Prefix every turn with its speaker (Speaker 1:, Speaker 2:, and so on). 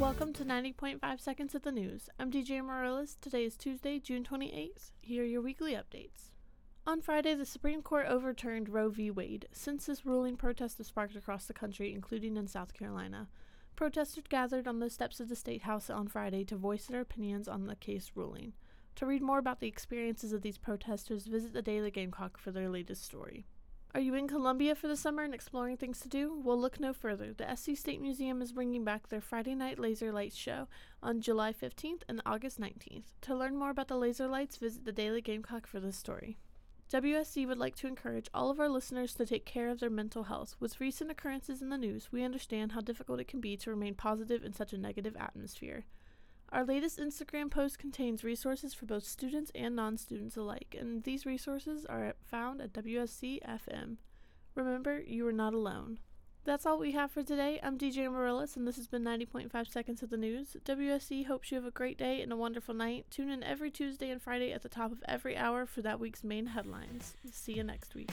Speaker 1: Welcome to 90.5 Seconds of the News. I'm DJ Morales. Today is Tuesday, June 28th. Here are your weekly updates. On Friday, the Supreme Court overturned Roe v. Wade. Since this ruling, protests have sparked across the country, including in South Carolina. Protesters gathered on the steps of the State House on Friday to voice their opinions on the case ruling. To read more about the experiences of these protesters, visit the Daily Gamecock for their latest story. Are you in Columbia for the summer and exploring things to do? Well, look no further. The SC State Museum is bringing back their Friday Night Laser Lights show on July 15th and August 19th. To learn more about the laser lights, visit the Daily Gamecock for this story. WUSC would like to encourage all of our listeners to take care of their mental health. With recent occurrences in the news, we understand how difficult it can be to remain positive in such a negative atmosphere. Our latest Instagram post contains resources for both students and non students alike, and these resources are found at WUSCFM. Remember, you are not alone. That's all we have for today. I'm DJ Morales, and this has been 90.5 Seconds of the News. WUSC hopes you have a great day and a wonderful night. Tune in every Tuesday and Friday at the top of every hour for that week's main headlines. See you next week.